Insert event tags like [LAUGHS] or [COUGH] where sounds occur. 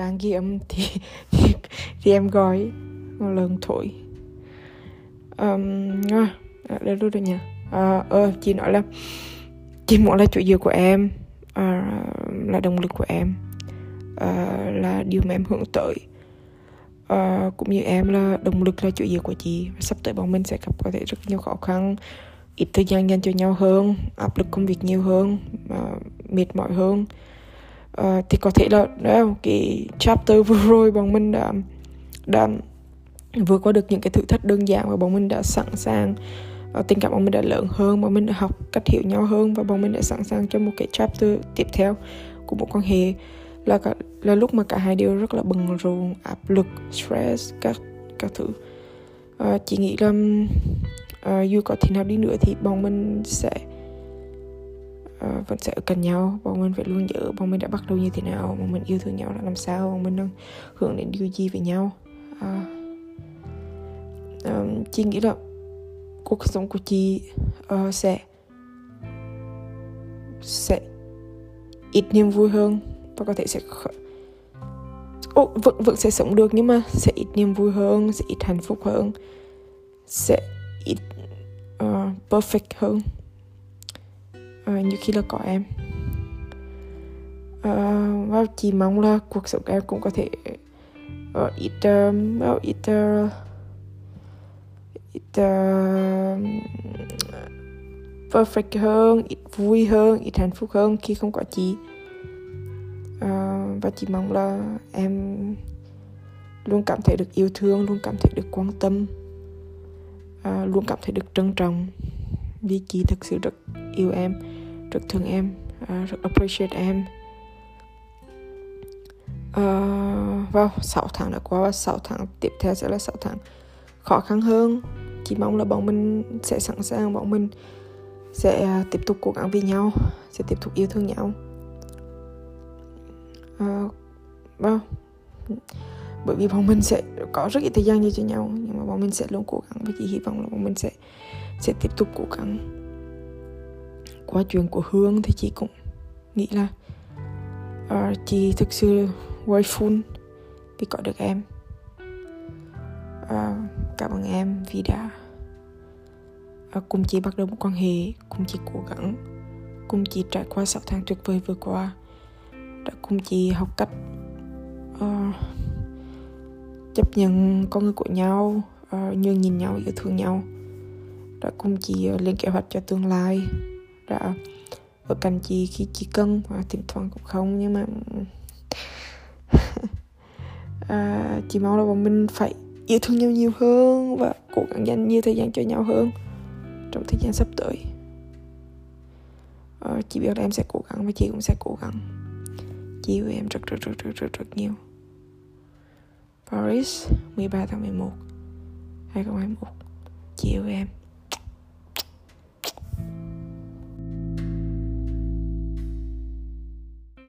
đang ghi âm thì, [LAUGHS] thì thì em gọi một lần thôi. Um, à, đây luôn rồi nha à, à, à ờ, chị nói là chị muốn là chủ dự của em à, là động lực của em à, là điều mà em hướng tới. À, cũng như em là động lực là chủ dự của chị. Sắp tới bọn mình sẽ gặp có thể rất nhiều khó khăn ít thời gian dành cho nhau hơn áp lực công việc nhiều hơn à, mệt mỏi hơn uh, thì có thể là đó cái chapter vừa rồi bọn mình đã đã vượt qua được những cái thử thách đơn giản và bọn mình đã sẵn sàng uh, tình cảm bọn mình đã lớn hơn bọn mình đã học cách hiểu nhau hơn và bọn mình đã sẵn sàng cho một cái chapter tiếp theo của một quan hệ. Là cả, là lúc mà cả hai đều rất là bận rộn áp lực stress các các thứ. Ờ, uh, chị nghĩ là uh, dù có thế nào đi nữa thì bọn mình sẽ uh, vẫn sẽ ở cạnh nhau. Bọn mình phải luôn nhớ bọn mình đã bắt đầu như thế nào bọn mình yêu thương nhau là làm sao bọn mình đang hướng đến điều gì với nhau. Uh, um, chị nghĩ là cuộc sống của chị uh, sẽ sẽ ít niềm vui hơn và có thể sẽ Ồ, vẫn vẫn sẽ sống được nhưng mà sẽ ít niềm vui hơn sẽ ít hạnh phúc hơn sẽ ít uh, perfect hơn. Ờ, uh, như khi là có em. Ờ, uh, và chỉ mong là cuộc sống của em cũng có thể uh, ít um, well, ít uh, ít uh, perfect hơn ít vui hơn ít hạnh phúc hơn khi không có chị. Uh, và chỉ mong là em luôn cảm thấy được yêu thương luôn cảm thấy được quan tâm. Uh, luôn cảm thấy được trân trọng vì chị thực sự rất yêu em rất thương em. Uh, rất appreciate em. Uh, wow 6 tháng đã qua và 6 tháng tiếp theo sẽ là 6 tháng khó khăn hơn. Chỉ mong là bọn mình sẽ sẵn sàng bọn mình sẽ uh, tiếp tục cố gắng vì nhau sẽ tiếp tục yêu thương nhau. Uh, wow bởi vì bọn mình sẽ có rất ít thời gian như cho nhau nhưng mà bọn mình sẽ luôn cố gắng và chỉ hy vọng là bọn mình sẽ sẽ tiếp tục cố gắng qua chuyện của hương thì chị cũng nghĩ là uh, chị thực sự grateful vì có được em. Uh, cảm ơn em vì đã uh, cùng chị bắt đầu một quan hệ cùng chị cố gắng cùng chị trải qua 6 tháng tuyệt vời vừa qua đã cùng chị học cách uh, chấp nhận con người của nhau uh, nhường nhìn nhau yêu thương nhau đã cùng chị uh, lên kế hoạch cho tương lai đã ở cạnh chị khi chị cần và thỉnh thoảng cũng không nhưng mà [LAUGHS] à, chị mong là bọn mình phải yêu thương nhau nhiều hơn và cố gắng dành nhiều thời gian cho nhau hơn trong thời gian sắp tới. À, chị biết là em sẽ cố gắng và chị cũng sẽ cố gắng. Chị yêu em rất rất rất rất rất, rất nhiều. Paris 13 tháng 11 2021 Chị yêu em.